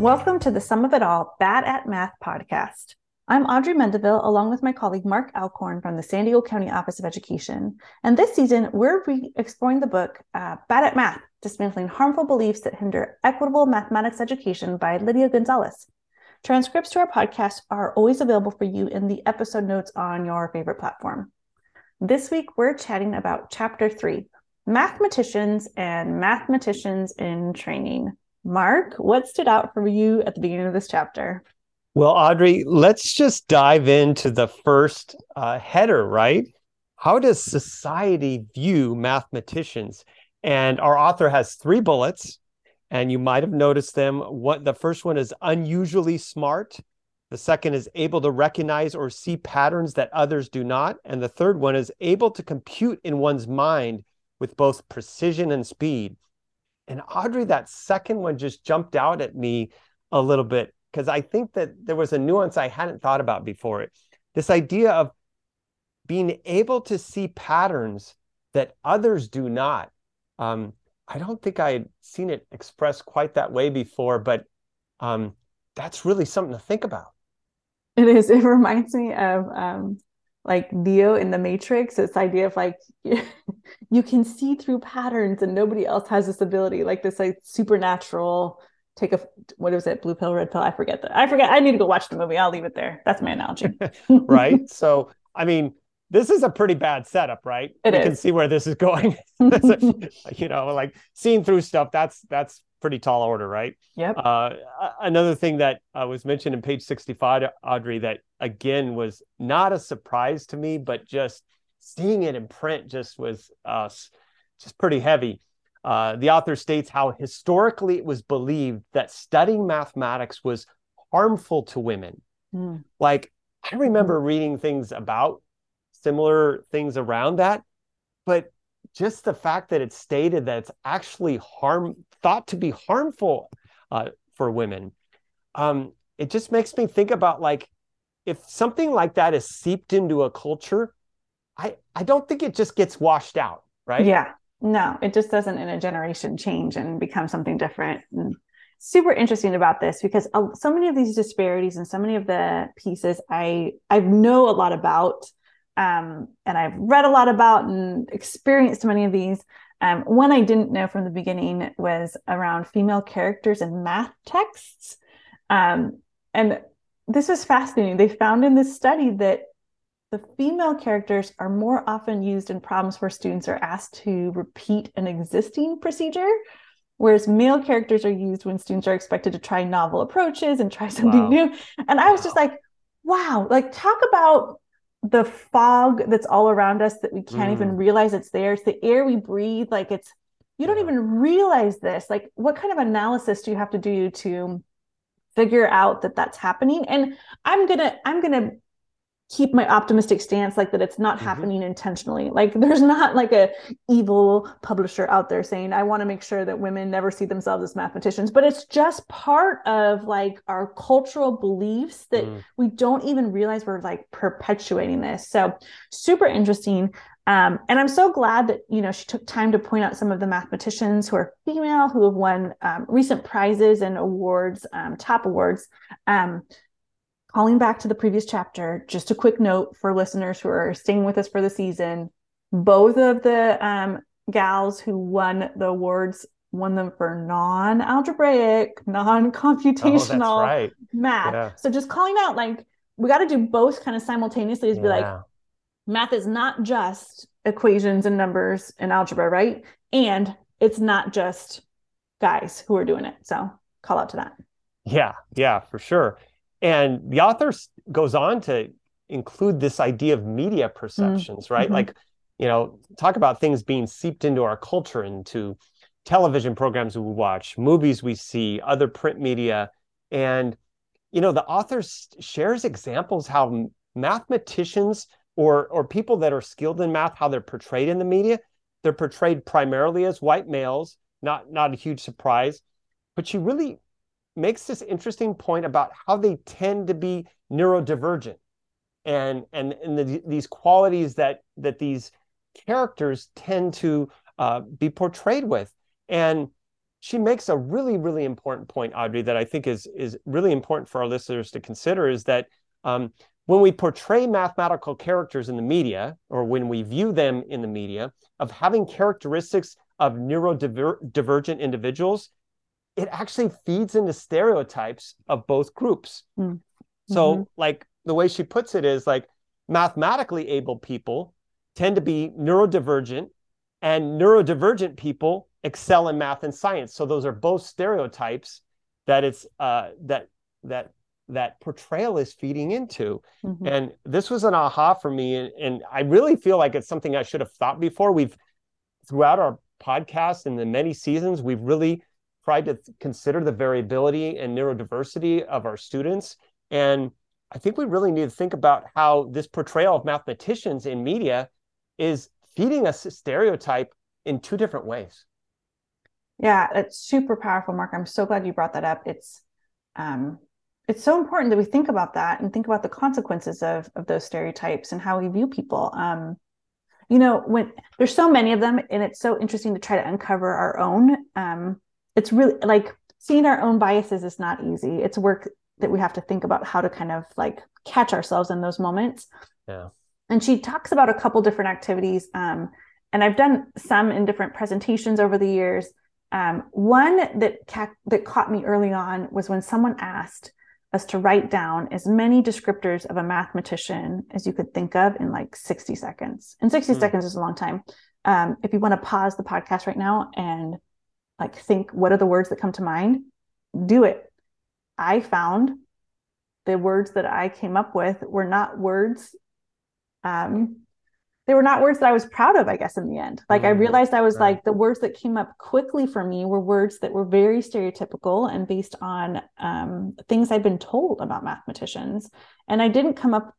Welcome to the Sum of It All Bad at Math podcast. I'm Audrey Mendivil, along with my colleague Mark Alcorn from the San Diego County Office of Education. And this season, we're re- exploring the book uh, Bad at Math Dismantling Harmful Beliefs That Hinder Equitable Mathematics Education by Lidia Gonzalez. Transcripts to our podcast are always available for you in the episode notes on your favorite platform. This week, we're chatting about Chapter 3 Mathematicians and Mathematicians in Training. Mark, what stood out for you at the beginning of this chapter? Well, Audrey, let's just dive into the first uh, header, right? How does society view mathematicians? And our author has three bullets, and you might have noticed them. What the first one is unusually smart. The second is able to recognize or see patterns that others do not. And the third one is able to compute in one's mind with both precision and speed. And Audrey, that second one just jumped out at me a little bit because I think that there was a nuance I hadn't thought about before. This idea of being able to see patterns that others do not. Um, I don't think I had seen it expressed quite that way before, but um, that's really something to think about. It is. It reminds me of um, like Neo in the Matrix. This idea of like you can see through patterns, and nobody else has this ability. Like this, like supernatural. Take a what is it? Blue pill, red pill. I forget that. I forget. I need to go watch the movie. I'll leave it there. That's my analogy. right. So, I mean, this is a pretty bad setup, right? It you is. can see where this is going. you know, like seeing through stuff. That's that's pretty tall order, right? Yep. Uh, another thing that uh, was mentioned in page 65, Audrey, that again was not a surprise to me, but just seeing it in print just was uh, just pretty heavy. Uh, the author states how historically it was believed that studying mathematics was harmful to women. Mm. Like, I remember reading things about similar things around that, but just the fact that it's stated that it's actually harm thought to be harmful uh, for women um, it just makes me think about like if something like that is seeped into a culture i i don't think it just gets washed out right Yeah. No, it just doesn't in a generation change and become something different. And super interesting about this because uh, so many of these disparities and so many of the pieces I I know a lot about um, and I've read a lot about and experienced many of these. Um, one I didn't know from the beginning was around female characters in math texts. Um, and this was fascinating. They found in this study that the female characters are more often used in problems where students are asked to repeat an existing procedure, whereas male characters are used when students are expected to try novel approaches and try something Wow. new. And I was just like, wow, like talk about the fog that's all around us that we can't even Mm. realize it's there. It's the air we breathe. Like it's, you don't even realize this. Like, what kind of analysis do you have to do to figure out that that's happening? And I'm gonna, I'm gonna keep my optimistic stance like that it's not Mhm. happening intentionally. Like there's not like a evil publisher out there saying i want to make sure that women never see themselves as mathematicians. But it's just part of like our cultural beliefs that Mm. we don't even realize we're like perpetuating this. So super interesting. Um, and i'm so glad that you know she took time to point out some of the mathematicians who are female who have won um, recent prizes and awards um, top awards. Um, calling back to the previous chapter, just a quick note for listeners who are staying with us for the season. Both of the um, gals who won the awards won them for non-algebraic, oh non-computational that's right math. Yeah. So just calling out like we got to do both kind of simultaneously is be like math is not just equations and numbers and algebra, right? And it's not just guys who are doing it. So call out to that. Yeah, yeah, for sure. And the author goes on to include this idea of media perceptions, right? mhm. Like, you know, talk about things being seeped into our culture, into television programs we watch, movies we see, other print media. And, you know, the author shares examples how mathematicians or or people that are skilled in math, how they're portrayed in the media. They're portrayed primarily as white males, not not a huge surprise. But she really makes this interesting point about how they tend to be neurodivergent. And and and the, these qualities that that these characters tend to uh, be portrayed with. And she makes a really, really important point, Audrey, that I think is is really important for our listeners to consider is that um, when we portray mathematical characters in the media, or when we view them in the media, of having characteristics of neurodivergent individuals, it actually feeds into stereotypes of both groups. Mm-hmm. So, like the way she puts it is like mathematically able people tend to be neurodivergent, and neurodivergent people excel in math and science. So those are both stereotypes that it's uh, that that that portrayal is feeding into. Mm-hmm. And this was an aha for me, and, and I really feel like it's something I should have thought before. We've throughout our podcast and the many seasons, we've really tried to consider the variability and neurodiversity of our students. And I think we really need to think about how this portrayal of mathematicians in media is feeding us a stereotype in two different ways. Yeah, it's super powerful, Mark. I'm so glad you brought that up. It's um it's so important that we think about that and think about the consequences of of those stereotypes and how we view people. Um, you know, when there's so many of them, and it's so interesting to try to uncover our own. Um, it's really like seeing our own biases is not easy. It's work that we have to think about how to kind of like catch ourselves in those moments. Yeah. And she talks about a couple different activities. Um, and I've done some in different presentations over the years. Um, one that ca- that caught me early on was when someone asked us to write down as many descriptors of a mathematician as you could think of in like 60 seconds. And 60 mm. seconds is a long time. Um, if you want to pause the podcast right now and like think what are the words that come to mind, do it. I found the words that I came up with were not words um, they were not words that I was proud of, I guess, in the end. Like mm, I realized I was right. like the words that came up quickly for me were words that were very stereotypical and based on um, things I'd been told about mathematicians. And I didn't come up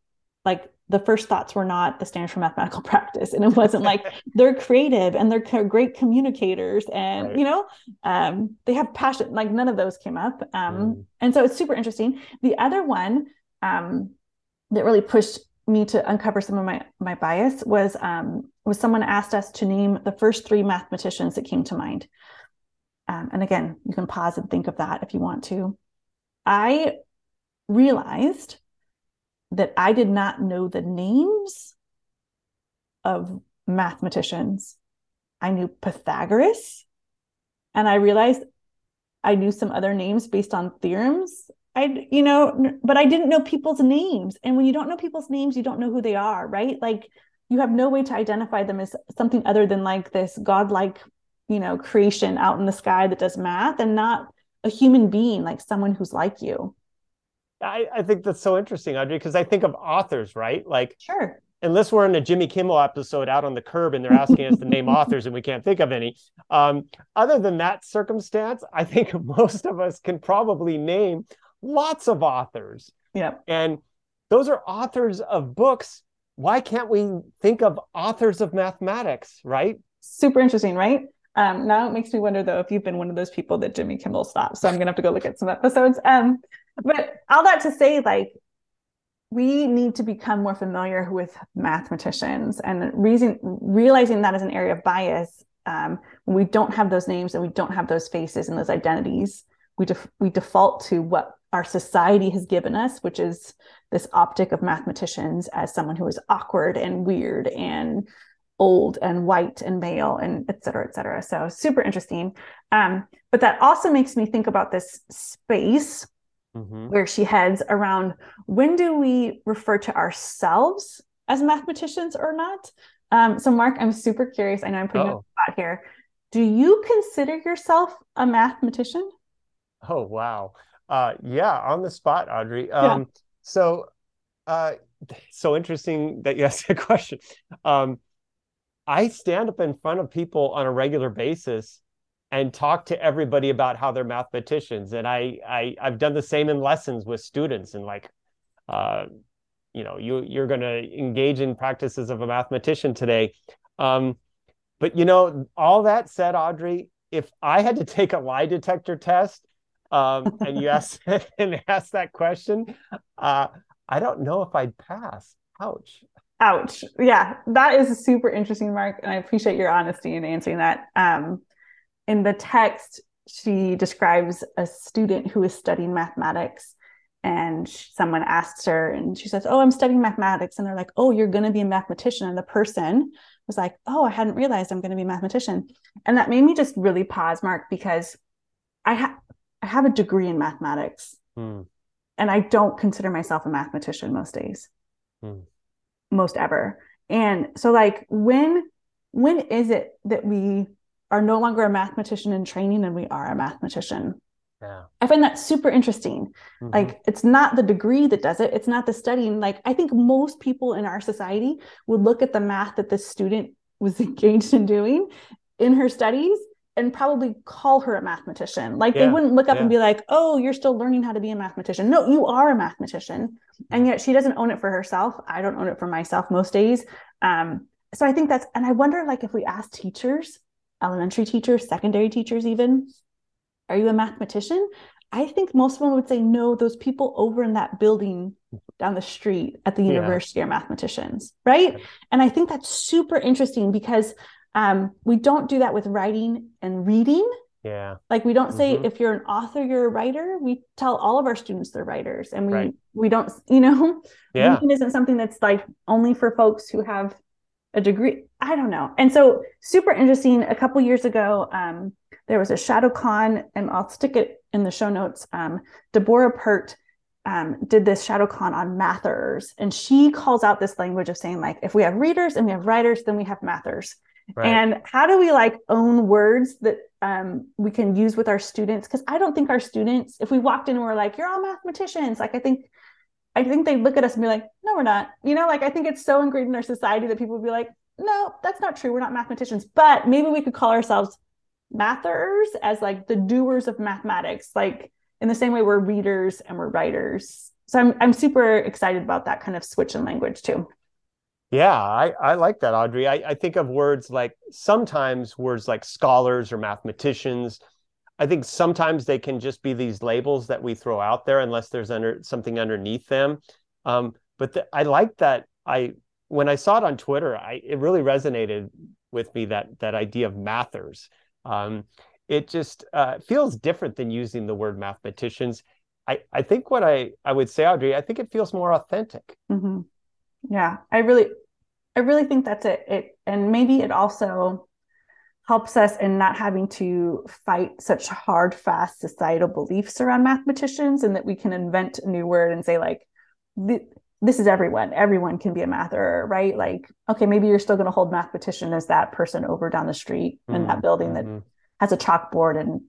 like the first thoughts were not the standard for mathematical practice. And it wasn't like they're creative and they're great communicators and, right. you know, um, they have passion. Like none of those came up. Um, mm. And so it's super interesting. The other one um, that really pushed me to uncover some of my my bias was um, was someone asked us to name the first three mathematicians that came to mind. Um, and again, you can pause and think of that if you want to. I realized that I did not know the names of mathematicians. I knew Pythagoras, and I realized I knew some other names based on theorems I, you know, but I didn't know people's names. And when you don't know people's names, you don't know who they are, right? Like you have no way to identify them as something other than like this godlike, you know, creation out in the sky that does math and not a human being, like someone who's like you. I, I think that's so interesting, Audrey, because I think of authors, right? Like, sure. Unless we're in a Jimmy Kimmel episode out on the curb and they're asking us to name authors and we can't think of any. Um, other than that circumstance, I think most of us can probably name lots of authors. Yeah. And those are authors of books. Why can't we think of authors of mathematics, right? Super interesting, right? Um, now it makes me wonder though if you've been one of those people that Jimmy Kimmel stopped. So I'm gonna have to go look at some episodes. Um, but all that to say, like, we need to become more familiar with mathematicians and reason realizing that as an area of bias um, when we don't have those names and we don't have those faces and those identities we def- we default to what our society has given us, which is this optic of mathematicians as someone who is awkward and weird and old and white and male and et cetera, et cetera. So super interesting. Um, but that also makes me think about this space mm-hmm. where she heads around when do we refer to ourselves as mathematicians or not? Um, so Mark, I'm super curious. I know I'm putting oh. a spot here. Do you consider yourself a mathematician? Oh wow. Uh, yeah, on the spot, Audrey. Um, yeah. So, uh, so interesting that you asked that question. Um, I stand up in front of people on a regular basis and talk to everybody about how they're mathematicians, and I, I I've done the same in lessons with students, and like, uh, you know, you you're going to engage in practices of a mathematician today. Um, but you know, all that said, Audrey, if I had to take a lie detector test, um, and you ask and ask that question, uh, I don't know if I'd pass. Ouch. Ouch. Yeah, that is a super interesting, Mark, and I appreciate your honesty in answering that. Um, in the text, she describes a student who is studying mathematics and someone asks her and she says oh i'm studying mathematics and they're like oh you're going to be a mathematician and the person was like oh i hadn't realized i'm going to be a mathematician and that made me just really pause mark because i have i have a degree in mathematics hmm. and i don't consider myself a mathematician most days hmm. most ever and so like when when is it that we are no longer a mathematician in training and we are a mathematician yeah. I find that super interesting. Mm-hmm. Like it's not the degree that does it, it's not the studying. Like I think most people in our society would look at the math that the student was engaged in doing in her studies and probably call her a mathematician. Like yeah. they wouldn't look up yeah. and be like, "Oh, you're still learning how to be a mathematician." No, you are a mathematician. And yet she doesn't own it for herself. I don't own it for myself most days. Um, so I think that's and I wonder like if we ask teachers, elementary teachers, secondary teachers even, are you a mathematician? I think most of them would say no, those people over in that building down the street at the university yeah. are mathematicians, right? And I think that's super interesting because um, we don't do that with writing and reading. Yeah. Like we don't say mm-hmm. if you're an author, you're a writer. We tell all of our students they're writers, and we right. we don't, you know, yeah. reading isn't something that's like only for folks who have a degree. I don't know. And so super interesting. A couple years ago, um, there was a ShadowCon, and I'll stick it in the show notes. Um, Deborah Peart um, did this ShadowCon on mathers, and she calls out this language of saying like, if we have readers and we have writers, then we have mathers. Right. And how do we like own words that um, we can use with our students? Because I don't think our students, if we walked in and we're like, "You're all mathematicians," like I think, I think they look at us and be like, "No, we're not." You know, like I think it's so ingrained in our society that people would be like, "No, that's not true. We're not mathematicians." But maybe we could call ourselves mathers as like the doers of mathematics, like in the same way we're readers and we're writers. So I'm I'm super excited about that kind of switch in language too. Yeah, I, I like that, Audrey. I, I think of words like sometimes words like scholars or mathematicians. I think sometimes they can just be these labels that we throw out there unless there's under something underneath them. Um, but the, I like that. I when I saw it on Twitter, I it really resonated with me that that idea of mathers um, it just uh, feels different than using the word mathematicians. I, I think what I, I would say, Audrey, I think it feels more authentic. Mm-hmm. Yeah, I really, I really think that's it. It and maybe it also helps us in not having to fight such hard, fast societal beliefs around mathematicians, and that we can invent a new word and say like, this is everyone. Everyone can be a mather, right? Like, okay, maybe you're still going to hold mathematician as that person over down the street mm-hmm. in that mm-hmm. building mm-hmm. that has a chalkboard and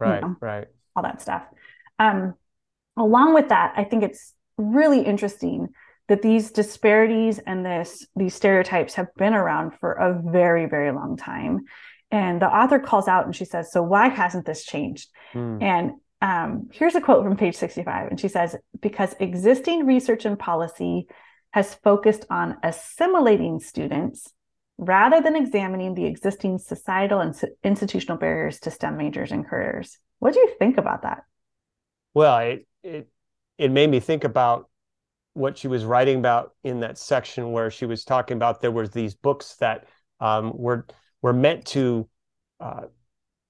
right, you know, right, all that stuff. Um, along with that, I think it's really interesting that these disparities and this these stereotypes have been around for a very, very long time. And the author calls out and she says, "So why hasn't this changed?" Mm. And um, here's a quote from page 65. And she says, because existing research and policy has focused on assimilating students rather than examining the existing societal and institutional barriers to STEM majors and careers. What do you think about that? Well, it, it, it made me think about what she was writing about in that section where she was talking about there was these books that um, were were meant to uh,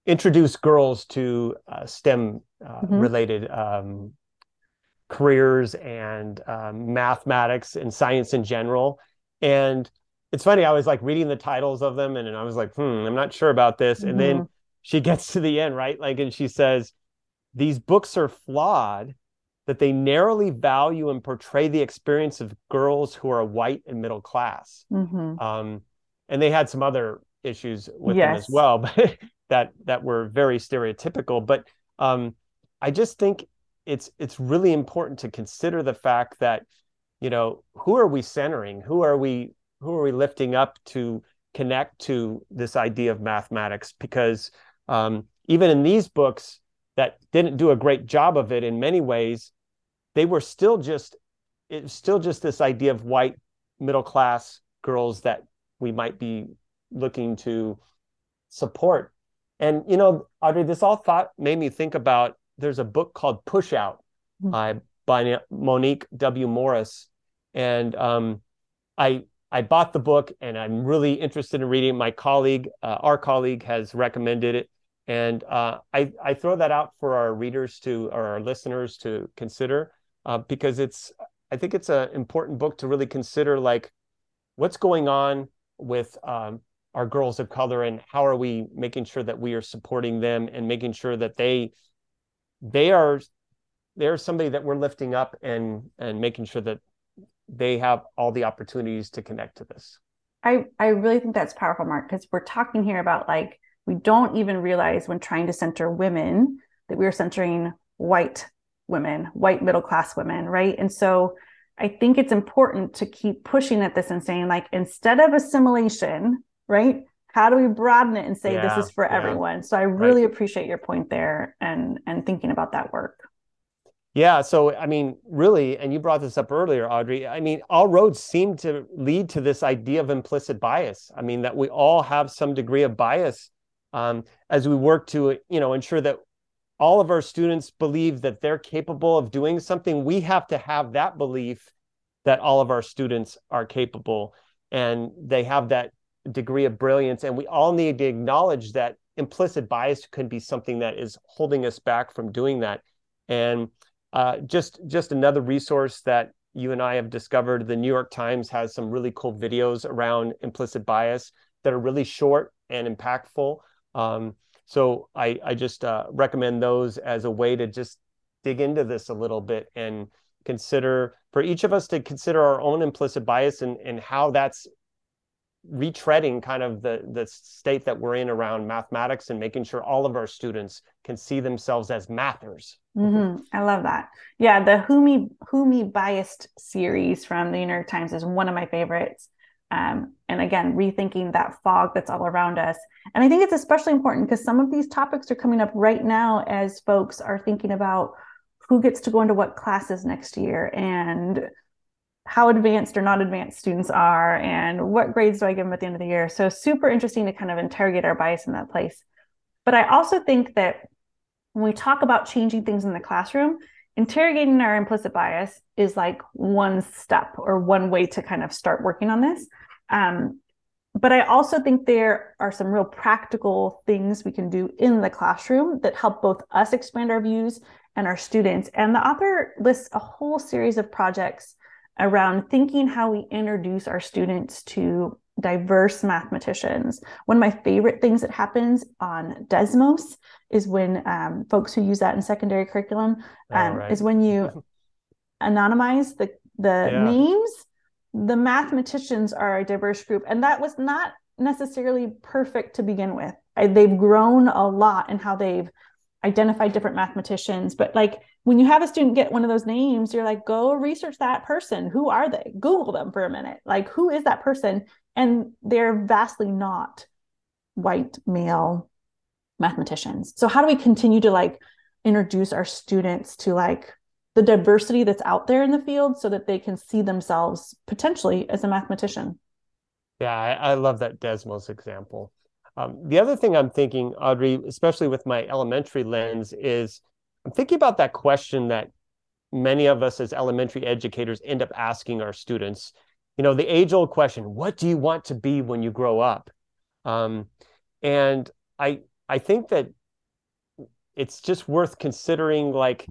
introduce girls to uh, STEM uh, mm-hmm. related um, careers and um, mathematics and science in general. And it's funny, I was like reading the titles of them and, and I was like, hmm, I'm not sure about this. Mm-hmm. And then mm-hmm. she gets to the end, right? Like, and she says, these books are flawed that they narrowly value and portray the experience of girls who are white and middle class. Mm-hmm. Um, and they had some other issues with yes. them as well, but that that were very stereotypical. But um, I just think it's it's really important to consider the fact that you know who are we centering who are we who are we lifting up to connect to this idea of mathematics because um, even in these books that didn't do a great job of it in many ways they were still just it's still just this idea of white middle class girls that we might be looking to support and you know audrey this all thought made me think about there's a book called Push Out mm-hmm. by Monique W. Morris, and um, I I bought the book and I'm really interested in reading. My colleague, uh, our colleague, has recommended it, And uh, I, I throw that out for our readers to or our listeners to consider uh, because it's I think it's an important book to really consider like what's going on with um, our girls of color and how are we making sure that we are supporting them and making sure that they they are they're somebody that we're lifting up and and making sure that they have all the opportunities to connect to this. I I really think that's powerful, Mark, because we're talking here about like we don't even realize when trying to center women that we're centering white women, white middle class women, right? And so I think it's important to keep pushing at this and saying, like, instead of assimilation, right? How do we broaden it and say yeah, this is for yeah. everyone? So I really right. appreciate your point there and and thinking about that work. Yeah. So, I mean, really, and you brought this up earlier, Audrey. I mean, all roads seem to lead to this idea of implicit bias. I mean, that we all have some degree of bias um, as we work to, you know, ensure that all of our students believe that they're capable of doing something. We have to have that belief that all of our students are capable and they have that degree of brilliance. And we all need to acknowledge that implicit bias can be something that is holding us back from doing that. And uh, just just another resource that you and I have discovered. The New York Times has some really cool videos around implicit bias that are really short and impactful. Um, so I, I just uh, recommend those as a way to just dig into this a little bit and consider for each of us to consider our own implicit bias and, and how that's retreading kind of the the state that we're in around mathematics and making sure all of our students can see themselves as mathers. Mm-hmm. I love that. Yeah, the Who Me Who Me Biased series from the New York Times is one of my favorites. Um, and again, rethinking that fog that's all around us. And I think it's especially important because some of these topics are coming up right now as folks are thinking about who gets to go into what classes next year and how advanced or not advanced students are and what grades do I give them at the end of the year. So super interesting to kind of interrogate our bias in that place. But I also think that when we talk about changing things in the classroom, interrogating our implicit bias is like one step or one way to kind of start working on this. Um, but I also think there are some real practical things we can do in the classroom that help both us expand our views and our students. And the author lists a whole series of projects around thinking how we introduce our students to diverse mathematicians. One of my favorite things that happens on Desmos is when um, folks who use that in secondary curriculum um, right. is when you anonymize the the yeah. names. The mathematicians are a diverse group, and that was not necessarily perfect to begin with. I, they've grown a lot in how they've identified different mathematicians but like when you have a student get one of those names you're like go research that person. Who are they? Google them for a minute. Like who is that person? And they're vastly not white male mathematicians. So how do we continue to like introduce our students to like the diversity that's out there in the field so that they can see themselves potentially as a mathematician? Yeah i, I love that desmos example. Um, the other thing I'm thinking, Audrey, especially with my elementary lens, is I'm thinking about that question that many of us as elementary educators end up asking our students. You know, the age old question, what do you want to be when you grow up? Um, and I, I think that it's just worth considering like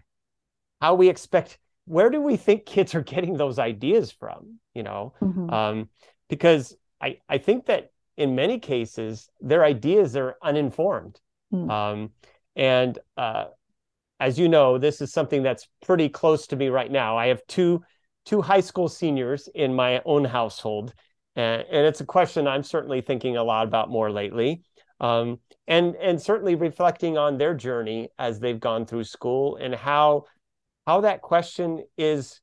how we expect where do we think kids are getting those ideas from you know mm-hmm. um, because I, I think that in many cases, their ideas are uninformed. Mm. Um, and uh, as you know, this is something that's pretty close to me right now. I have two two high school seniors in my own household, and, and it's a question I'm certainly thinking a lot about more lately. Um, and and certainly reflecting on their journey as they've gone through school and how how that question is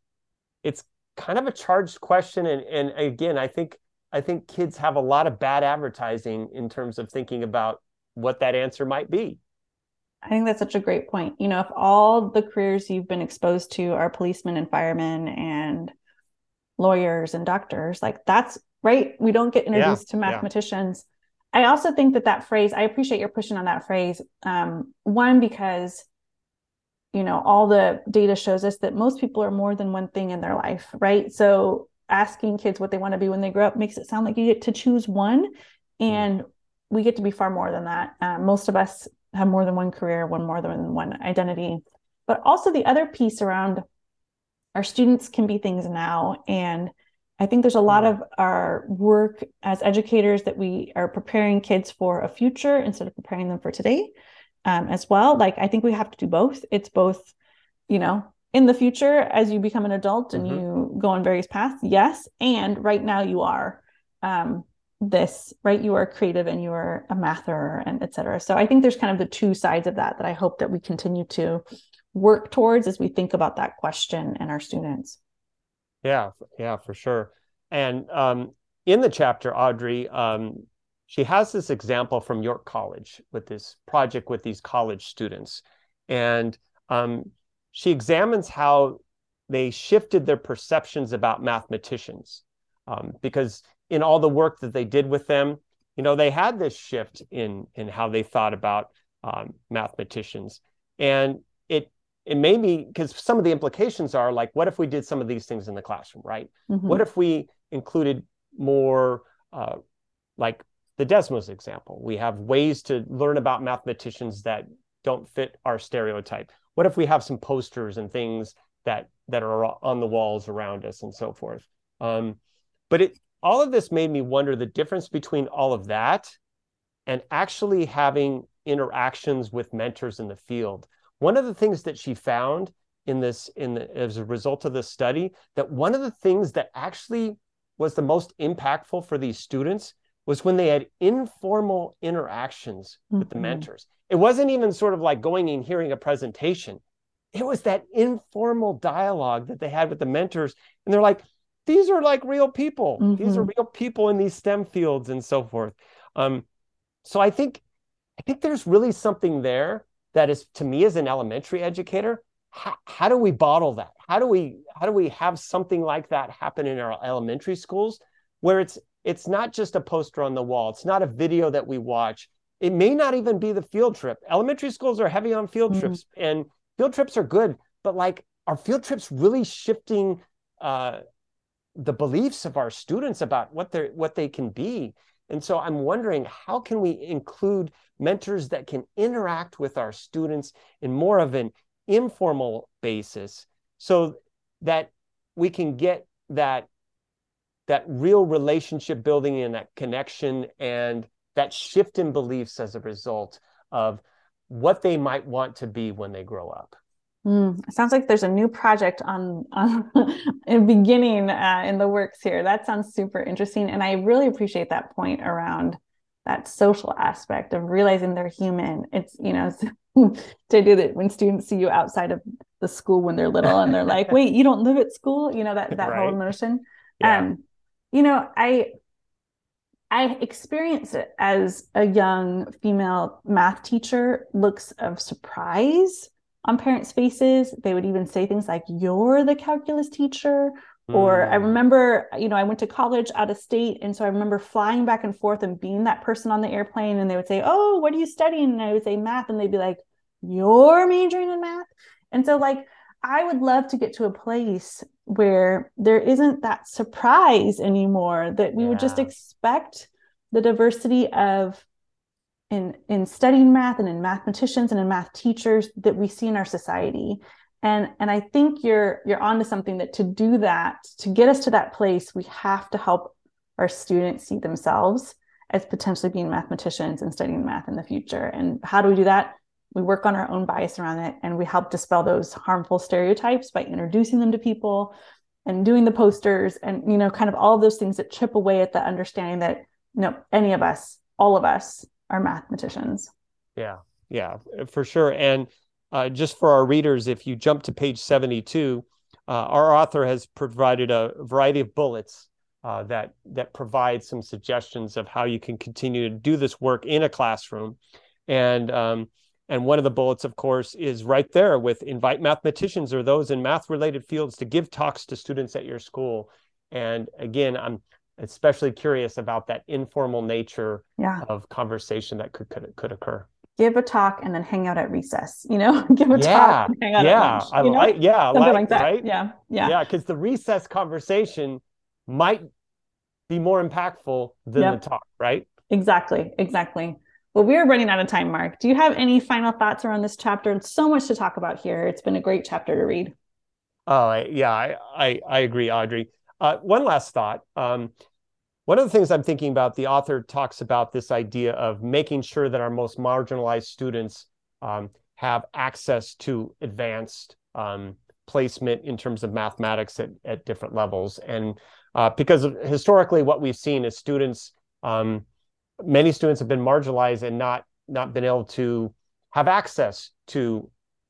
it's kind of a charged question and and again I think I think kids have a lot of bad advertising in terms of thinking about what that answer might be. I think that's such a great point. You know, if all the careers you've been exposed to are policemen and firemen and lawyers and doctors, like that's right. We don't get introduced yeah, to mathematicians. Yeah. I also think that that phrase, I appreciate your pushing on that phrase. Um, one, because, you know, all the data shows us that most people are more than one thing in their life, right? So asking kids what they want to be when they grow up makes it sound like you get to choose one and we get to be far more than that uh, most of us have more than one career, one more than one identity. But also the other piece around our students can be things now. And I think there's a lot of our work as educators that we are preparing kids for a future instead of preparing them for today um, as well. Like, I think we have to do both. It's both, you know, in the future as you become an adult and mm-hmm. you go on various paths, yes. And right now you are um, this, right? You are creative and you are a mather and etc. So I think there's kind of the two sides of that that I hope that we continue to work towards as we think about that question and our students. Yeah, yeah, for sure. And um, in the chapter, Audrey, um, she has this example from York College with this project with these college students. And um, she examines how they shifted their perceptions about mathematicians. Um, because in all the work that they did with them, you know, they had this shift in in how they thought about um, mathematicians. And it it made me because some of the implications are like, what if we did some of these things in the classroom, right? Mm-hmm. What if we included more uh, like the Desmos example? We have ways to learn about mathematicians that don't fit our stereotype. What if we have some posters and things that that are on the walls around us and so forth? Um, but it all of this made me wonder the difference between all of that and actually having interactions with mentors in the field one of the things that she found in this, in the, as a result of this study, that one of the things that actually was the most impactful for these students was when they had informal interactions mm-hmm. with the mm-hmm. mentors. It wasn't even sort of like going and hearing a presentation. It was that informal dialogue that they had with the mentors. And they're like, these are like real people. Mm-hmm. These are mm-hmm. real people in these STEM fields and so forth. Um, so I think I think there's really something there that is to me as an elementary educator how, how do we bottle that how do we how do we have something like that happen in our elementary schools where it's it's not just a poster on the wall it's not a video that we watch it may not even be the field trip elementary schools are heavy on field mm-hmm. trips and field trips are good but like are field trips really shifting uh, the beliefs of our students about what they're what they can be and so I'm wondering how can we include mentors that can interact with our students in more of an informal basis so that we can get that that real relationship building and that connection and that shift in beliefs as a result of what they might want to be when they grow up. Mm, sounds like there's a new project on, on in beginning uh, in the works here. That sounds super interesting, and I really appreciate that point around that social aspect of realizing they're human. It's you know to do that when students see you outside of the school when they're little and they're like, "Wait, you don't live at school?" You know that that right. whole notion. Yeah. Um, you know, I I experience it as a young female math teacher. Looks of surprise on parents' faces. They would even say things like, You're the calculus teacher. Mm. Or I hmm. remember, you know, I went to college out of state. And so I remember flying back and forth and being that person on the airplane. And they would say, Oh, what are you studying? And I would say math. And they'd be like, You're majoring in math. And so, like, I would love to get to a place where there isn't that surprise anymore, that we yeah. would just expect the diversity of in in studying math and in mathematicians and in math teachers that we see in our society. And and i think you're you're onto something that to do that to get us to that place we have to help our students see themselves as potentially being mathematicians and studying math in the future. And how do we do that? We work on our own bias around it and we help dispel those harmful stereotypes by introducing them to people and doing the posters and you know kind of all of those things that chip away at the understanding that you know any of us all of us are mathematicians. Yeah, yeah, for sure. And uh, just for our readers, if you jump to page 72, uh, our author has provided a variety of bullets uh, that that provide some suggestions of how you can continue to do this work in a classroom. And um, and one of the bullets, of course, is right there with invite mathematicians or those in math related fields to give talks to students at your school. And again, I'm especially curious about that informal nature yeah. of conversation that could, could could occur give a talk and then hang out at recess you know give a yeah, talk hang out yeah at lunch, I like yeah something like, like, that right? yeah yeah yeah because the recess conversation might be more impactful than yep. the talk right exactly exactly Well, we are running out of time, Mark. Do you have any final thoughts around this chapter? It's so much to talk about here. It's been a great chapter to read. Oh, yeah, I, I, I agree, Audrey. Uh, one last thought. Um, one of the things I'm thinking about, the author talks about this idea of making sure that our most marginalized students um, have access to advanced um, placement in terms of mathematics at, at different levels. And uh, because historically, what we've seen is students, um, many students have been marginalized and not not been able to have access to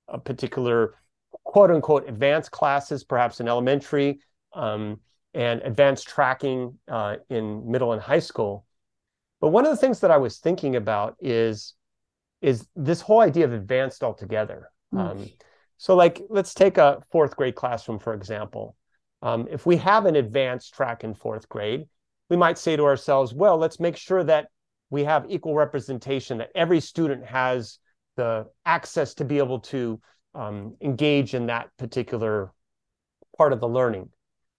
a particular quote unquote advanced classes, perhaps in elementary, um, and advanced tracking uh, in middle and high school. But one of the things that I was thinking about is is this whole idea of advanced altogether. Mm. Um, so, like, let's take a fourth grade classroom, for example. Um, if we have an advanced track in fourth grade, we might say to ourselves, well, let's make sure that we have equal representation, that every student has the access to be able to um, engage in that particular part of the learning.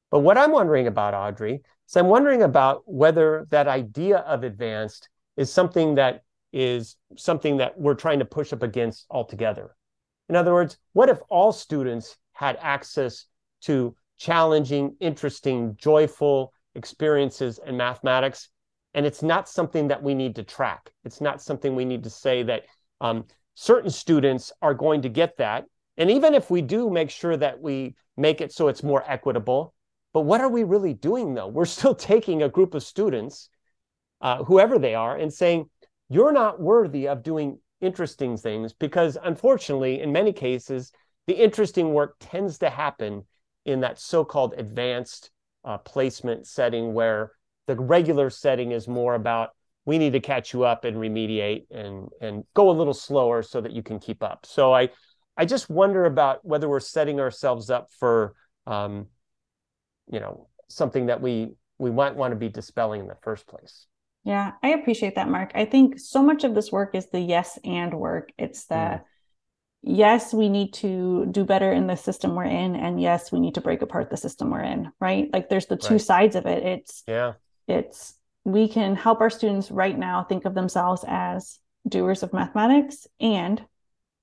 But what I'm wondering about, Audrey, is I'm wondering about whether that idea of advanced is something that is something that we're trying to push up against altogether. In other words, what if all students had access to challenging, interesting, joyful experiences in mathematics? And it's not something that we need to track. It's not something we need to say that um, certain students are going to get that. And even if we do make sure that we make it so it's more equitable, but what are we really doing though? We're still taking a group of students, uh, whoever they are, and saying, you're not worthy of doing interesting things because unfortunately in many cases the interesting work tends to happen in that so-called advanced uh, placement setting where the regular setting is more about we need to catch you up and remediate and and go a little slower so that you can keep up so i i just wonder about whether we're setting ourselves up for um, you know something that we we might want to be dispelling in the first place yeah, I appreciate that, Mark. I think so much of this work is the yes and work. It's the mm. yes, we need to do better in the system we're in, and yes, we need to break apart the system we're in, right? Like there's the two right. sides of it. It's yeah, it's we can help our students right now think of themselves as doers of mathematics, and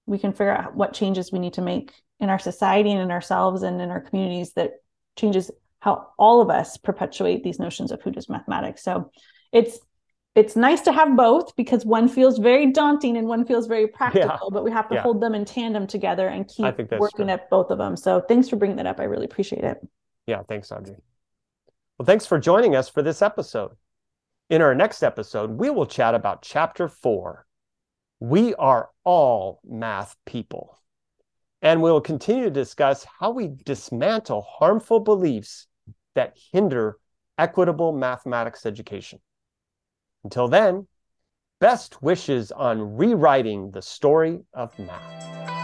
we can figure out what changes we need to make in our society and in ourselves and in our communities that changes how all of us perpetuate these notions of who does mathematics. So it's it's nice to have both because one feels very daunting and one feels very practical, yeah. but we have to yeah. hold them in tandem together and keep working true. at both of them. So thanks for bringing that up. I really appreciate it. Yeah, thanks, Audrey. Well, thanks for joining us for this episode. In our next episode, we will chat about chapter four. We are all math people. And we will continue to discuss how we dismantle harmful beliefs that hinder equitable mathematics education. Until then, best wishes on rewriting the story of math.